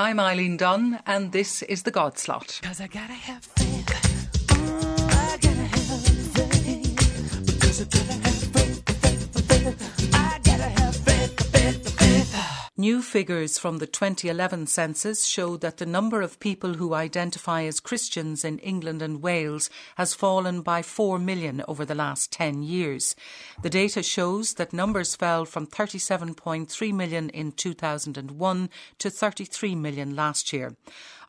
I'm Eileen Dunne, and this is the God Slot. New figures from the 2011 census show that the number of people who identify as Christians in England and Wales has fallen by 4 million over the last 10 years. The data shows that numbers fell from 37.3 million in 2001 to 33 million last year.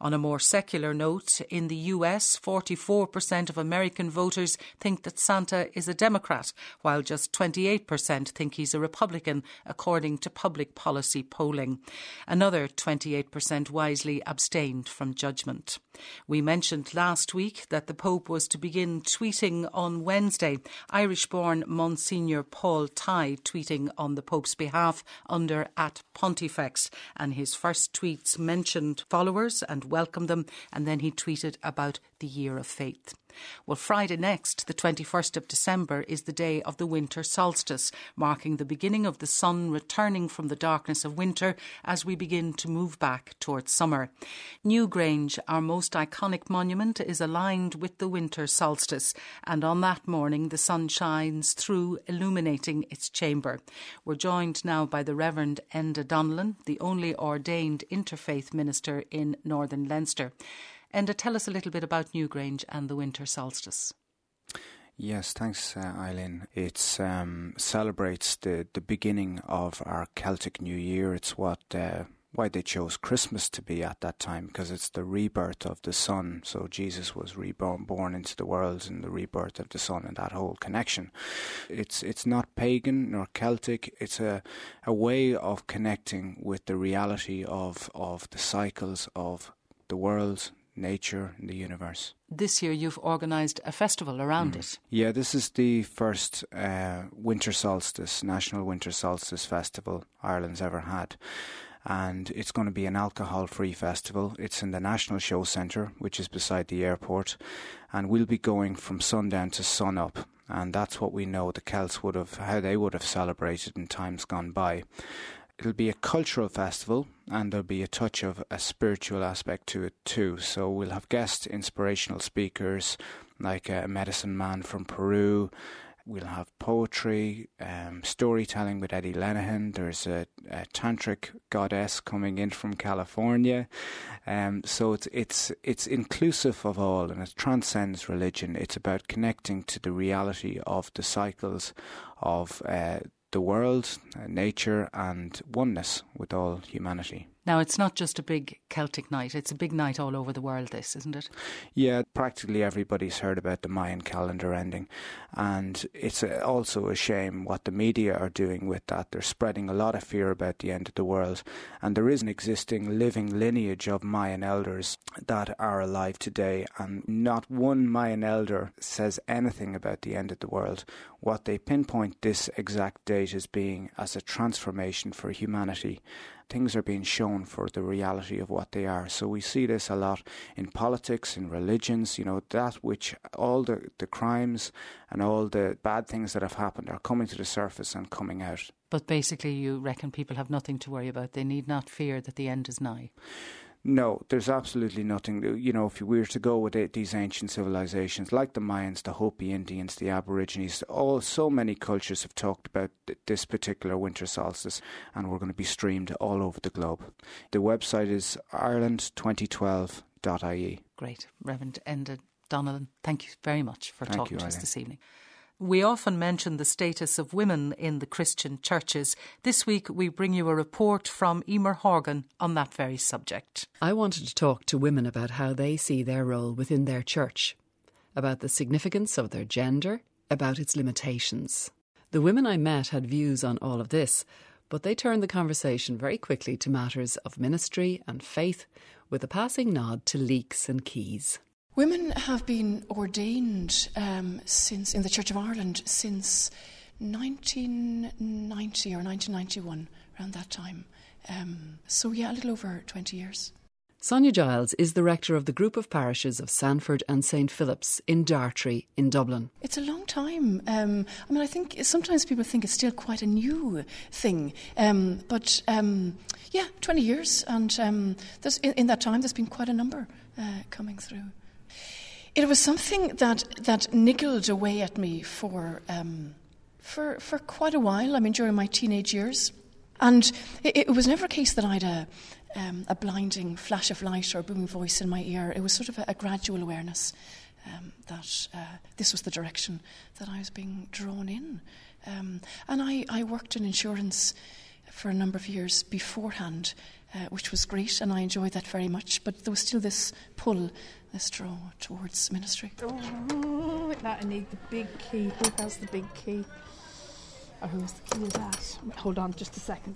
On a more secular note, in the US, 44% of American voters think that Santa is a Democrat, while just 28% think he's a Republican, according to public policy polling. Another 28% wisely abstained from judgment. We mentioned last week that the Pope was to begin tweeting on Wednesday. Irish born Monsignor Paul Tighe tweeting on the Pope's behalf under at Pontifex, and his first tweets mentioned followers and welcomed them, and then he tweeted about the year of faith. Well, Friday next, the 21st of December, is the day of the winter solstice, marking the beginning of the sun returning from the darkness of winter as we begin to move back towards summer. Newgrange, our most iconic monument, is aligned with the winter solstice, and on that morning the sun shines through, illuminating its chamber. We're joined now by the Reverend Enda Donnellan, the only ordained interfaith minister in Northern Leinster. Enda, tell us a little bit about Newgrange and the winter solstice. Yes, thanks, uh, Eileen. It um, celebrates the, the beginning of our Celtic New Year. It's what uh, why they chose Christmas to be at that time because it's the rebirth of the sun. So Jesus was reborn born into the world and the rebirth of the sun and that whole connection. It's it's not pagan nor Celtic. It's a a way of connecting with the reality of of the cycles of the world, nature, and the universe. This year you've organised a festival around Mm. it. Yeah, this is the first uh, winter solstice, National Winter Solstice Festival Ireland's ever had. And it's going to be an alcohol free festival. It's in the National Show Centre, which is beside the airport. And we'll be going from sundown to sunup. And that's what we know the Celts would have, how they would have celebrated in times gone by. It'll be a cultural festival and there'll be a touch of a spiritual aspect to it too. So we'll have guest inspirational speakers like a medicine man from Peru. We'll have poetry, um, storytelling with Eddie Lenihan. There's a, a tantric goddess coming in from California. Um, so it's it's it's inclusive of all, and it transcends religion. It's about connecting to the reality of the cycles of uh, the world, uh, nature, and oneness with all humanity. Now, it's not just a big Celtic night, it's a big night all over the world, this, isn't it? Yeah, practically everybody's heard about the Mayan calendar ending, and it's a, also a shame what the media are doing with that. They're spreading a lot of fear about the end of the world, and there is an existing living lineage of Mayan elders that are alive today, and not one Mayan elder says anything about the end of the world. What they pinpoint this exact date as being as a transformation for humanity things are being shown for the reality of what they are. So we see this a lot in politics, in religions, you know, that which all the, the crimes and all the bad things that have happened are coming to the surface and coming out. But basically, you reckon people have nothing to worry about. They need not fear that the end is nigh. No, there's absolutely nothing. You know, if we were to go with it, these ancient civilizations, like the Mayans, the Hopi Indians, the Aborigines, all so many cultures have talked about th- this particular winter solstice, and we're going to be streamed all over the globe. The website is ireland2012.ie. Great. Reverend Enda Donnellan, thank you very much for Thank talking you, to us this evening. We often mention the status of women in the Christian churches. This week, we bring you a report from Emer Horgan on that very subject. I wanted to talk to women about how they see their role within their church, about the significance of their gender, about its limitations. The women I met had views on all of this, but they turned the conversation very quickly to matters of ministry and faith, with a passing nod to leeks and keys. Women have been ordained um, since in the Church of Ireland since 1990 or 1991, around that time. Um, so yeah, a little over 20 years. Sonia Gyles is the rector of the group of parishes of Sandford and St Philip's in Dartry in Dublin. It's a long time. Um, I mean, I think sometimes people think it's still quite a new thing. Um, but um, yeah, 20 years. And um, there's, in, in, that time, there's been quite a number uh, coming through. It was something that, that nickled away at me for, um, for, for quite a while, I mean, during my teenage years. And it, it was never a case that I had a, um, a blinding flash of light or a booming voice in my ear. It was sort of a, a gradual awareness um, that uh, this was the direction that I was being drawn in. Um, and I, I, worked in insurance for a number of years beforehand, uh, which was great, and I enjoyed that very much. But there was still this pull, this draw towards ministry. Oh, that I need the big key. Who has the big key? Or the key of that? Hold on just a second.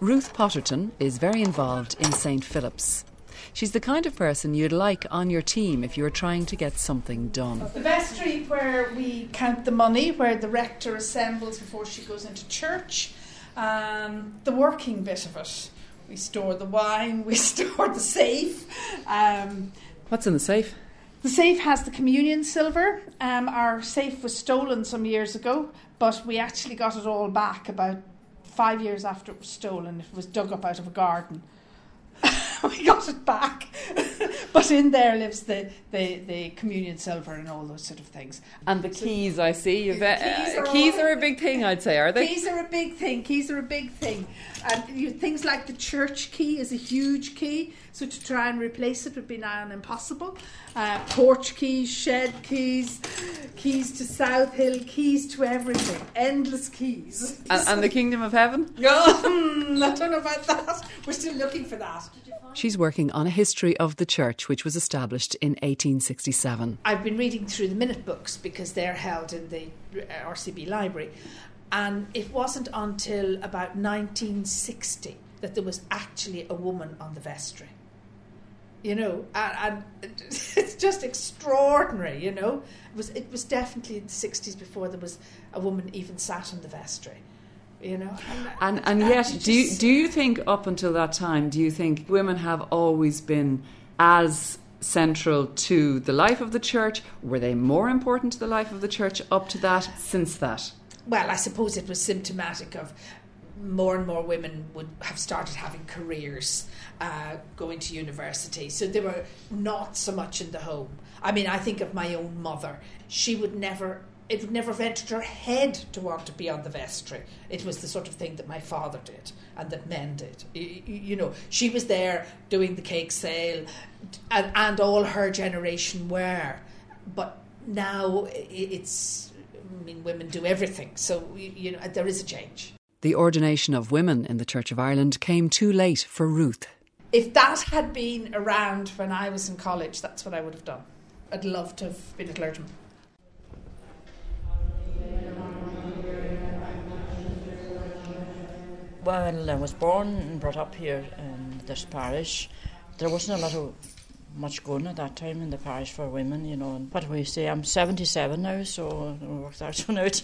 Ruth Potterton is very involved in St. Philip's. She's the kind of person you'd like on your team if you were trying to get something done. The vestry where we count the money, where the rector assembles before she goes into church, um, the working bit of it. We store the wine, we store the safe. Um, What's in the safe? The safe has the communion silver. Um, our safe was stolen some years ago, but we actually got it all back about five years after it was stolen. It was dug up out of a garden. we got it back. but in there lives the, the, the communion silver and all those sort of things. And the keys, I see. You've, uh, keys, are, keys all, are, a big thing, I'd say, are they? Keys are a big thing. Keys are a big thing. And you, things like the church key is a huge key, so to try and replace it would be nigh on impossible. Uh, porch keys, shed keys, keys to South Hill, keys to everything, endless keys. And, and the kingdom of heaven? Oh, I don't know about that. We're still looking for that. She's working on a history of the church, which was established in 1867. I've been reading through the minute books because they're held in the RCB library. And it wasn't until about 1960 that there was actually a woman on the vestry. You know, and, and it's just extraordinary. You know, it was it was definitely in the 60s before there was a woman even sat on the vestry you know. And and, yet, do you, do you think up until that time, do you think women have always been as central to the life of the church? Were they more important to the life of the church up to that, since that? Well, I suppose it was symptomatic of more and more women would have started having careers, uh, going to university. So they were not so much in the home. I mean, I think of my own mother. She would never it would never have entered her head to want to be on the vestry. It was the sort of thing that my father did and that men did. You, you know, she was there doing the cake sale, and, and all her generation were. But now it's, I mean, women do everything. So, you know, there is a change. The ordination of women in the Church of Ireland came too late for Ruth. If that had been around when I was in college, that's what I would have done. I'd love to have been a clergyman. Well, I was born and brought up here in this parish. There wasn't a lot of much going at that time in the parish for women, you know. And what we say? I'm 77 now, so it works out one out.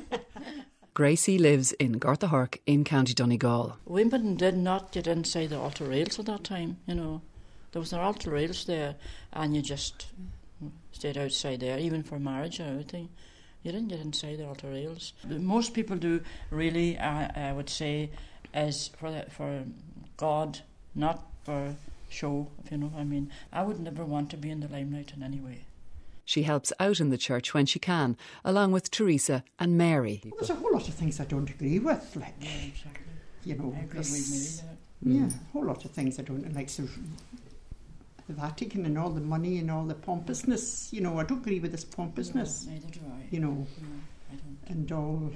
Gracie lives in Gortahork in County Donegal. Women did not get inside the altar rails at that time, you know. There was no altar rails there, and you just stayed outside there, even for marriage or everything. You didn't get inside the altar rails. Most people do really, uh, I would say, is for the, for God, not for show. If you know what I mean. I would never want to be in the limelight in any way. She helps out in the church when she can, along with Teresa and Mary. Well, there's a whole lot of things I don't agree with, like Yeah, exactly. you know, I agree with Mary, yeah, a whole lot of things I don't like. So the Vatican and all the money and all the pompousness, you know, I don't agree with this pompousness, No, neither do I. you know, No, I don't. and all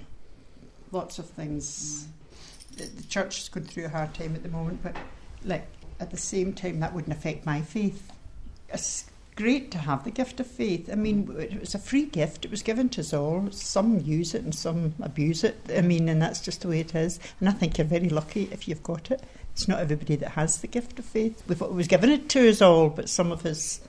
lots of things. The, the church is going through a hard time at the moment, but like at the same time, that wouldn't affect my faith. It's great to have the gift of faith. I mean, it was a free gift. It was given to us all. Some use it and some abuse it. I mean, and that's just the way it is. And I think you're very lucky if you've got it. It's not everybody that has the gift of faith. We've it was given it to us all, but some of us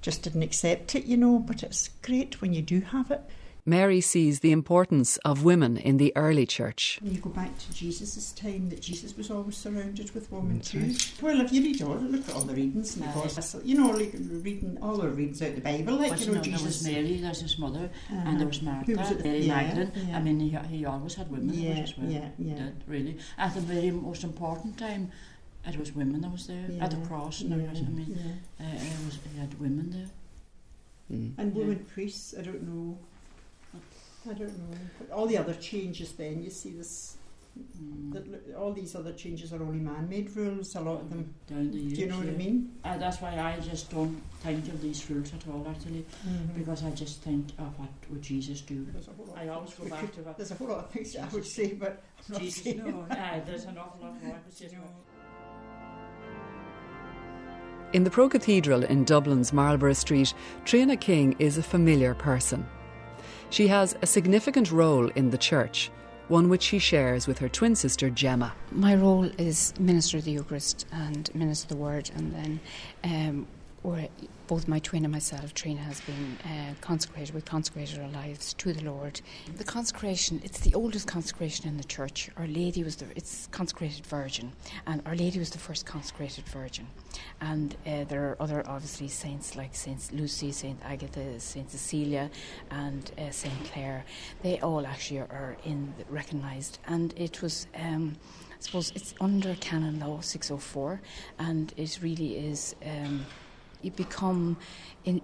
just didn't accept it, you know. But it's great when you do have it. Mary sees the importance of women in the early church. When you go back to Jesus' time, that Jesus was always surrounded with women too. Well, if you read all, look at all the readings in the Aye. Gospel, you know, like reading all the readings out of the Bible, like But, you you know, know, there was Mary, there's his mother, and Uh-huh. there was Martha, Who was it? Mary Yeah, Magdalene. yeah. I mean, he, he always had women Yeah, there as well. yeah, yeah. Did, really. At the very most important time, it was women that was there. At the cross and yeah, everything. I mean, yeah. uh, it was, he had women there. And Yeah. women priests, I don't know. I don't know. But all the other changes then, you see this, Mm. that all these other changes are only man-made rules, a lot of them. Down the Do you know what I mean? Uh, that's why I just don't think of these rules at all, actually, because I just think of what would Jesus do. There's a whole lot I of always things go back could- to what There's a whole lot of things I would say, but I'm not Jesus. saying No, aye, there's an awful lot more. It's just In the Pro Cathedral in Dublin's Marlborough Street, Trina King is a familiar person. She has a significant role in the church, one which she shares with her twin sister Gemma. My role is minister of the Eucharist and minister of the Word, and then um, we're, both my twin and myself, Trina, has been uh, consecrated. We consecrated our lives to the Lord. The consecration, it's the oldest consecration in the church. Our Lady was the, it's consecrated virgin, and Our Lady was the first consecrated virgin. And uh, there are other, obviously, saints like Saint Lucy, Saint Agatha, Saint Cecilia, and uh, Saint Clare. They all actually are, in recognised, and it was. Um, I suppose it's under Canon Law 604, and it really is. Um, you become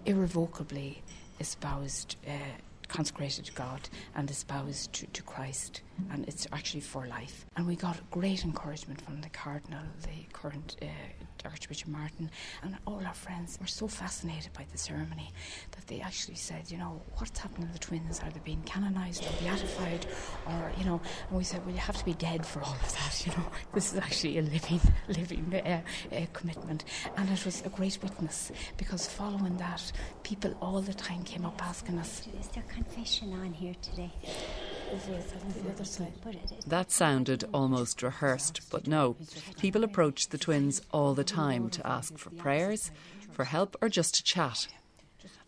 irrevocably espoused, uh, consecrated to God, and espoused to, to Christ, and it's actually for life. And we got great encouragement from the Cardinal, the current uh, Archbishop Martin, and all our friends were so fascinated by the ceremony that they actually said, you know, what's happening to the twins? Are they being canonised or beatified? Or, you know, and we said, well, you have to be dead for all of that, you know. This is actually a living, living uh, uh, commitment. And it was a great witness because following that, people all the time came up asking us, Is there confession on here today? That sounded almost rehearsed, but no. People approached the twins all the time to ask for prayers, for help, or just to chat.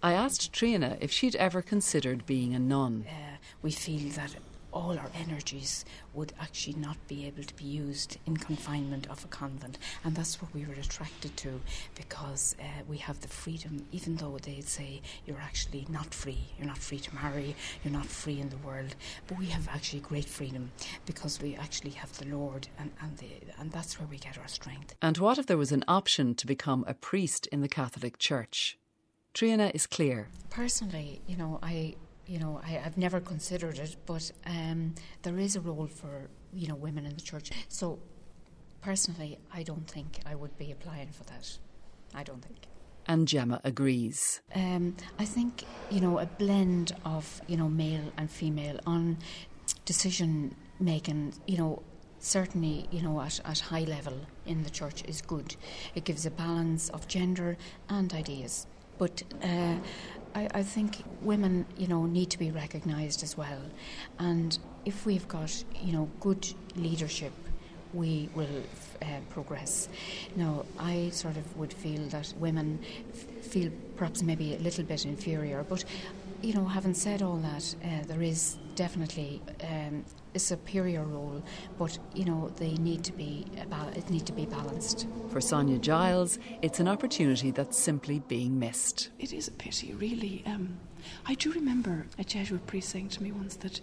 I asked Trina if she'd ever considered being a nun. uh, we feel that all our energies would actually not be able to be used in confinement of a convent. And that's what we were attracted to because uh, we have the freedom, even though they'd say you're actually not free, you're not free to marry, you're not free in the world. But we have actually great freedom because we actually have the Lord, and, and, the, and that's where we get our strength. And what if there was an option to become a priest in the Catholic Church? Trina is clear. Personally, you know, I you know, I, I've never considered it, but um, there is a role for you know women in the church. So, personally, I don't think I would be applying for that. I don't think. And Gemma agrees. Um, I think you know a blend of you know male and female on decision making. You know, certainly you know at, at high level in the church is good. It gives a balance of gender and ideas. But uh, I, I think women, you know, need to be recognised as well. And if we've got, you know, good leadership, we will uh, progress. Now, I sort of would feel that women f- feel perhaps maybe a little bit inferior, but you know, having said all that, uh, there is definitely um, a superior role, but you know, they need to be a it need to be balanced. For Sonia Gyles, it's an opportunity that's simply being missed. It is a pity, really. Um, I do remember a Jesuit priest saying to me once that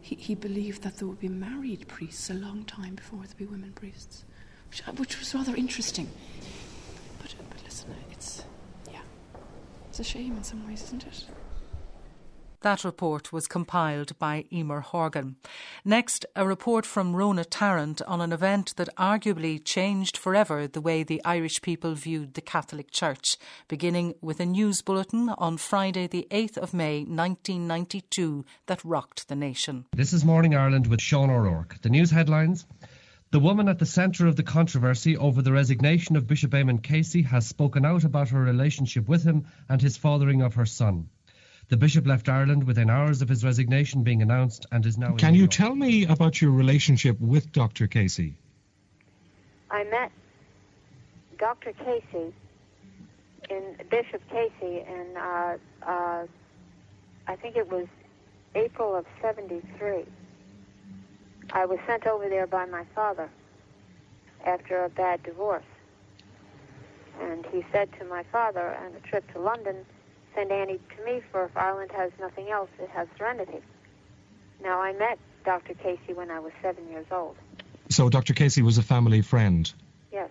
he, he believed that there would be married priests a long time before there'd be women priests, which, uh, which was rather interesting. But, uh, but listen, uh, it's, yeah, it's a shame in some ways, isn't it? That report was compiled by Emer Horgan. Next, a report from Rhona Tarrant on an event that arguably changed forever the way the Irish people viewed the Catholic Church, beginning with a news bulletin on Friday, the 8th of May 1992, that rocked the nation. This is Morning Ireland with Sean O'Rourke. The news headlines. The woman at the centre of the controversy over the resignation of Bishop Eamon Casey has spoken out about her relationship with him and his fathering of her son. The bishop left Ireland within hours of his resignation being announced and is now. in Can you York. tell me about your relationship with Dr. Casey? I met Dr. Casey in Bishop Casey in uh, uh, I think it was April of 73. I was sent over there by my father after a bad divorce. And he said to my father on a trip to London, send Annie to me for if Ireland has nothing else, it has Serenity. Now, I met Dr. Casey when I was seven years old. So Dr. Casey was a family friend. Yes.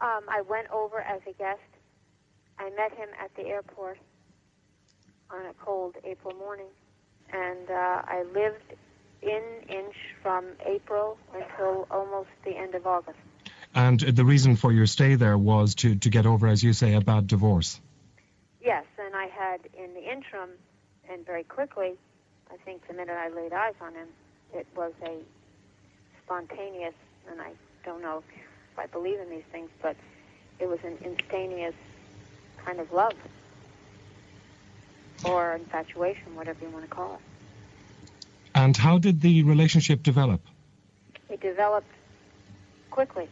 Um, I went over as a guest. I met him at the airport on a cold April morning. And uh, I lived in Inch from April until almost the end of August. And the reason for your stay there was to, to get over, as you say, a bad divorce. Yes, and I had in the interim, and very quickly, I think the minute I laid eyes on him, it was a spontaneous, and I don't know if I believe in these things, but it was an instantaneous kind of love or infatuation, whatever you want to call it. And how did the relationship develop? It developed quickly.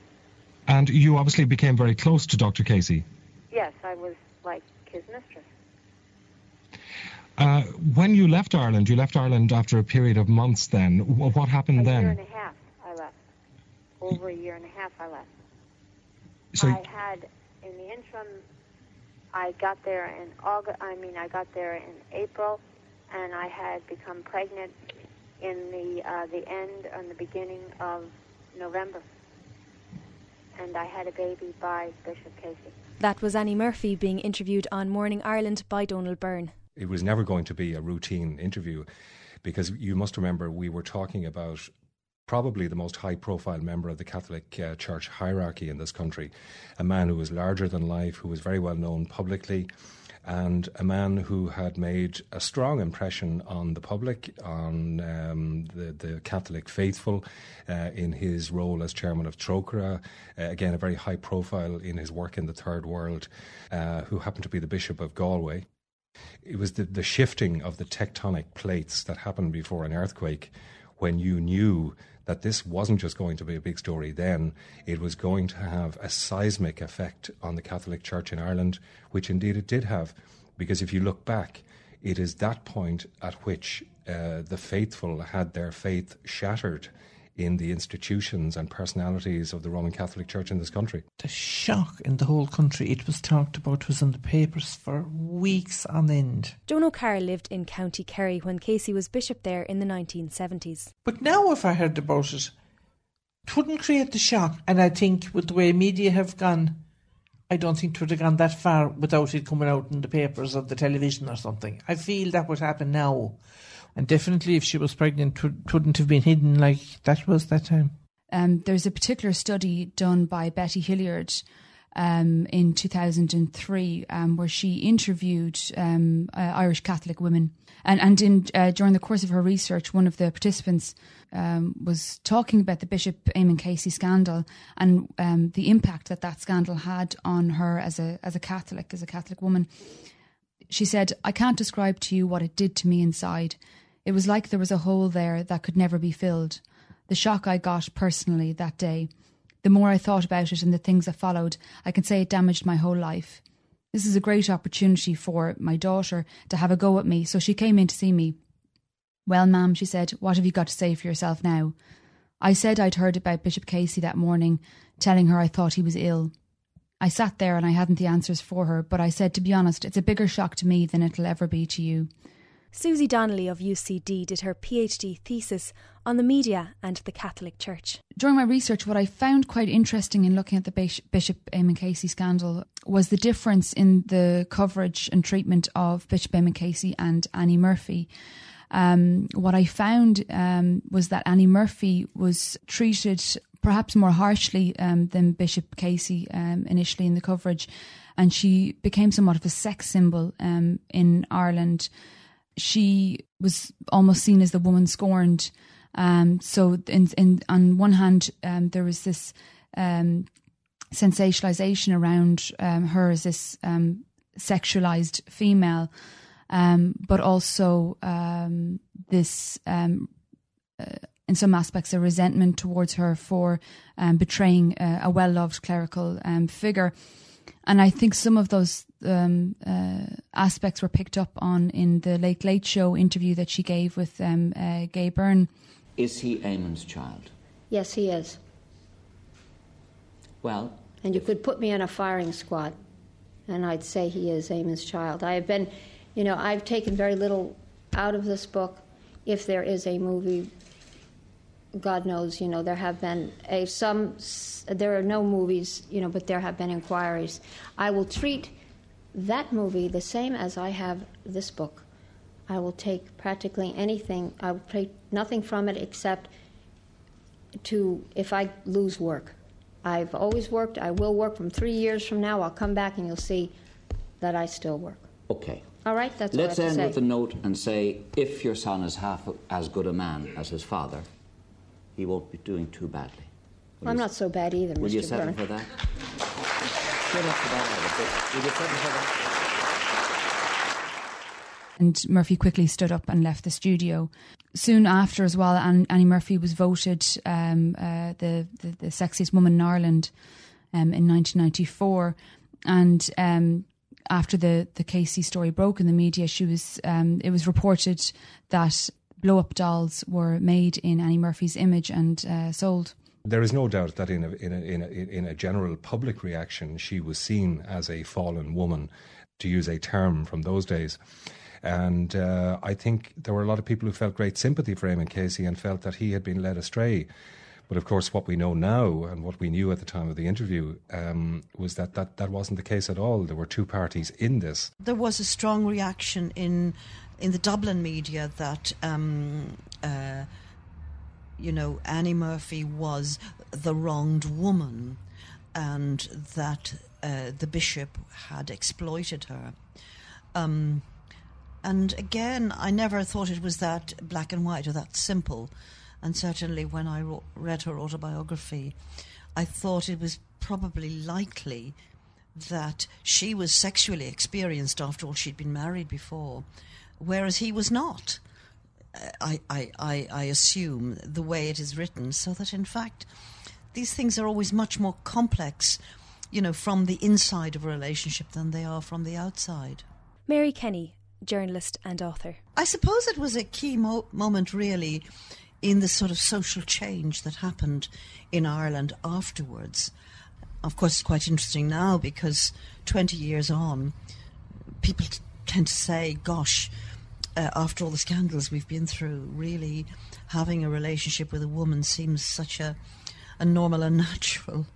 And you obviously became very close to Dr. Casey. Yes, I was like his mistress. Uh, when you left Ireland, you left Ireland after a period of months then. What happened a then? year and a half I left. Over a year and a half I left. So- I had in the interim I got there in August I mean I got there in April and I had become pregnant in the uh, the end and the beginning of November. And I had a baby by Bishop Casey. That was Annie Murphy being interviewed on Morning Ireland by Donald Byrne. It was never going to be a routine interview because you must remember we were talking about probably the most high profile member of the Catholic uh, Church hierarchy in this country, a man who was larger than life, who was very well known publicly. And a man who had made a strong impression on the public, on um, the, the Catholic faithful, uh, in his role as chairman of Trócaire. Uh, again, a very high profile in his work in the Third World, uh, who happened to be the Bishop of Galway it was the, the shifting of the tectonic plates that happened before an earthquake when you knew that this wasn't just going to be a big story then, it was going to have a seismic effect on the Catholic Church in Ireland, which indeed it did have. Because if you look back, it is that point at which uh, the faithful had their faith shattered in the institutions and personalities of the Roman Catholic Church in this country. The shock in the whole country. It was talked about, was in the papers for weeks on end. Joan O'Carroll lived in County Kerry when Casey was bishop there in the 1970s. But now, if I heard about it, it wouldn't create the shock. And I think with the way media have gone, I don't think it would have gone that far without it coming out in the papers or the television or something. I feel that would happen now. And definitely, if she was pregnant, it wouldn't have been hidden like that was that time. Um, there's a particular study done by Betty Hilliard um, in 2003 um, where she interviewed um, uh, Irish Catholic women. And, and in, uh, during the course of her research, one of the participants um, was talking about the Bishop Eamon Casey scandal and um, the impact that that scandal had on her as a, as a Catholic, as a Catholic woman. She said, I can't describe to you what it did to me inside. It was like there was a hole there that could never be filled. The shock I got personally that day, the more I thought about it and the things that followed, I can say it damaged my whole life. This is a great opportunity for my daughter to have a go at me, so she came in to see me. Well, ma'am, she said, what have you got to say for yourself now? I said I'd heard about Bishop Casey that morning, telling her I thought he was ill. I sat there and I hadn't the answers for her, but I said, to be honest, it's a bigger shock to me than it'll ever be to you. Susie Donnelly of UCD did her PhD thesis on the media and the Catholic Church. During my research, what I found quite interesting in looking at the Bishop Eamon Casey scandal was the difference in the coverage and treatment of Bishop Eamon Casey and Annie Murphy. Um, what I found um, was that Annie Murphy was treated perhaps more harshly um, than Bishop Casey um, initially in the coverage, and she became somewhat of a sex symbol um, in Ireland. She was almost seen as the woman scorned. Um, so, in, in, on one hand, um, there was this um, sensationalization around her as this sexualized female, but also this. Uh, in some aspects, a resentment towards her for um, betraying uh, a well loved clerical um, figure. and I think some of those um, uh, aspects were picked up on in the Late Late Show interview that she gave with um, uh, Gay Byrne. Is he Eamon's child? Yes, he is. Well, And you could put me in a firing squad, and I'd say he is Eamon's child. I have been, you know, I've taken very little out of this book. If there is a movie, God knows, you know, there have been a, some, there are no movies, you know, but there have been inquiries. I will treat that movie the same as I have this book. I will take practically anything, I will take nothing from it except to if I lose work. I've always worked, I will work from three years from now. I'll come back and you'll see that I still work. okay. All right, that's Let's what I have end with a note and say if your son is half as good a man as his father, he won't be doing too badly. I'm not so bad either, Will Mr. you settle Byrne. for that? Shut up for that, Albert. Will you settle for that? And Murphy quickly stood up and left the studio. Soon after, as well, Annie Murphy was voted um, uh, the, the the sexiest woman in Ireland um, in 1994. And um, after the the Casey story broke in the media, she was um, it was reported that blow up dolls were made in Annie Murphy's image and uh, sold. There is no doubt that in a, in, a, in, a, in a general public reaction, she was seen as a fallen woman, to use a term from those days. And uh, I think there were a lot of people who felt great sympathy for Eamon Casey and felt that he had been led astray. But of course, what we know now and what we knew at the time of the interview um, was that, that that wasn't the case at all. There were two parties in this. There was a strong reaction in in the Dublin media that um, uh, you know Annie Murphy was the wronged woman, and that uh, the bishop had exploited her. Um, and again, I never thought it was that black and white or that simple. And certainly, when I wrote, read her autobiography, I thought it was probably likely that she was sexually experienced after all she'd been married before, whereas he was not. I, I, I, I assume the way it is written, so that in fact these things are always much more complex, you know, from the inside of a relationship than they are from the outside. Mary Kenny, journalist and author. I suppose it was a key mo- moment, really, in the sort of social change that happened in Ireland afterwards. Of course, it's quite interesting now because 20 years on, people t- tend to say, gosh, uh, after all the scandals we've been through, really having a relationship with a woman seems such a, a normal and natural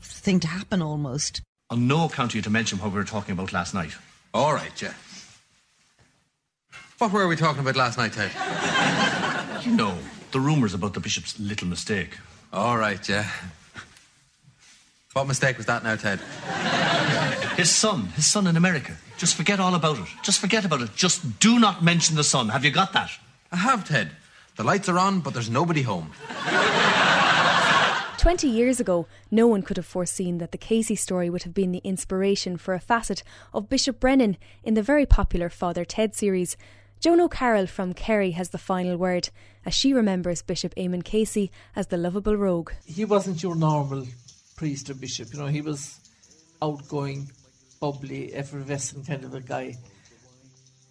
thing to happen almost. On no account are you to mention what we were talking about last night. All right, yeah. What were we talking about last night, Ted? You know, the rumours about the bishop's little mistake. All right, yeah. What mistake was that now, Ted? His son, his son in America. Just forget all about it. Just forget about it. Just do not mention the son. Have you got that? I have, Ted. The lights are on, but there's nobody home. 20 years ago, no one could have foreseen that the Casey story would have been the inspiration for a facet of Bishop Brennan in the very popular Father Ted series. Joan O'Carroll from Kerry has the final word, as she remembers Bishop Eamon Casey as the lovable rogue. He wasn't your normal priest or bishop, you know, he was outgoing, bubbly, effervescent kind of a guy.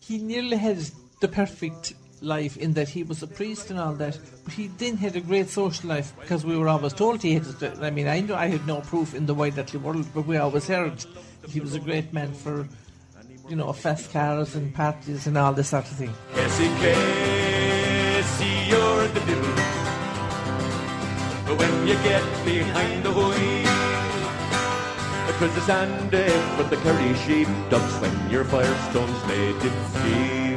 He nearly had the perfect life in that he was a priest and all that, but he then had a great social life because we were always told he had. I mean, I know I had no proof in the wide world, but we always heard he was a great man for, you know, cars and parties and all this sort of thing. You're the. But when you get behind the wheel, Cause the Sunday for the curry sheep ducks when your firestone's made steel.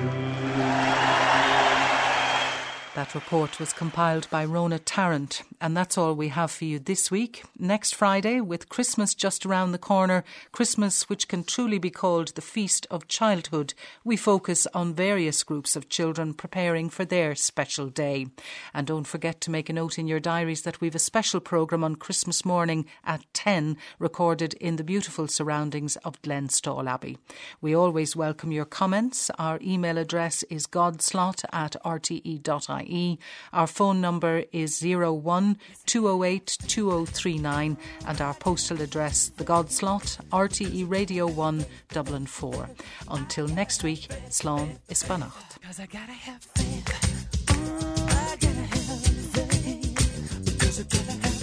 That report was compiled by Rhona Tarrant, and that's all we have for you this week. Next Friday, with Christmas just around the corner, Christmas which can truly be called the feast of childhood, we focus on various groups of children preparing for their special day. And don't forget to make a note in your diaries that we've a special programme on Christmas morning at 10, recorded in the beautiful surroundings of Glenstall Abbey. We always welcome your comments. Our email address is godslot at rte.ie. RTE. Our phone number is 01 208 2039 and our postal address, The Godslot, RTE Radio 1, Dublin 4. Until next week, Slán is Beannacht. Cause